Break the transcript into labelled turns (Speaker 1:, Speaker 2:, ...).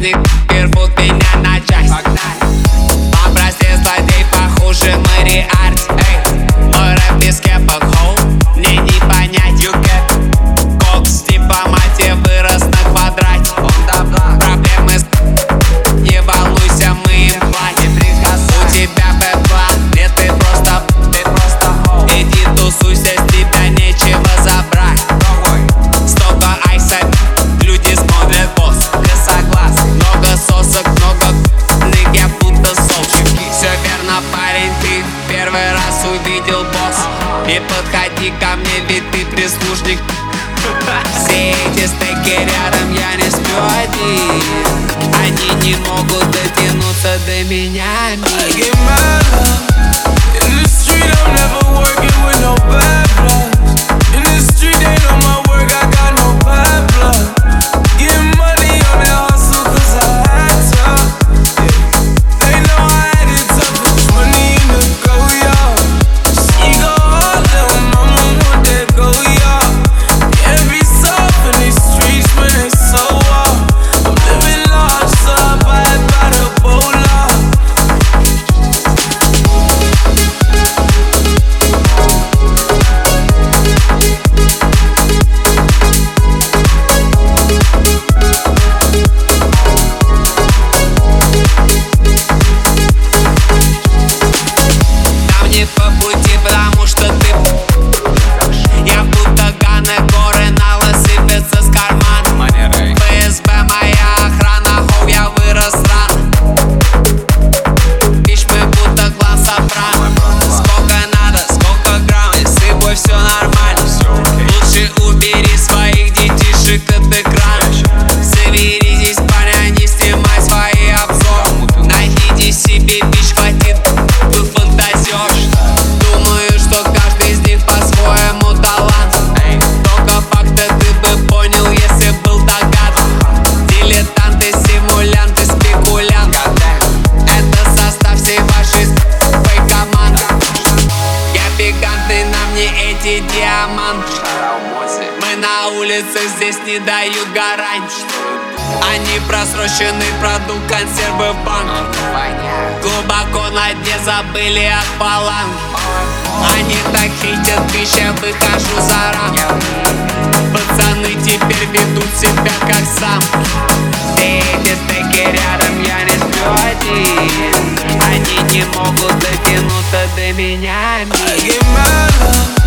Speaker 1: music. подходи ко мне, ведь ты прислужник. Все эти стеки рядом, я не сплю один Они не могут дотянуться до меня I working with no bad belám most a улицы здесь не дают гарантий. Они просроченный продукт консервы в банк. Глубоко на дне забыли о баланс Они так хитят, пища, выхожу за рам. Пацаны теперь ведут себя как сам Все эти стеки рядом, я не сплю один. Они не могут дотянуться до меня,
Speaker 2: мир.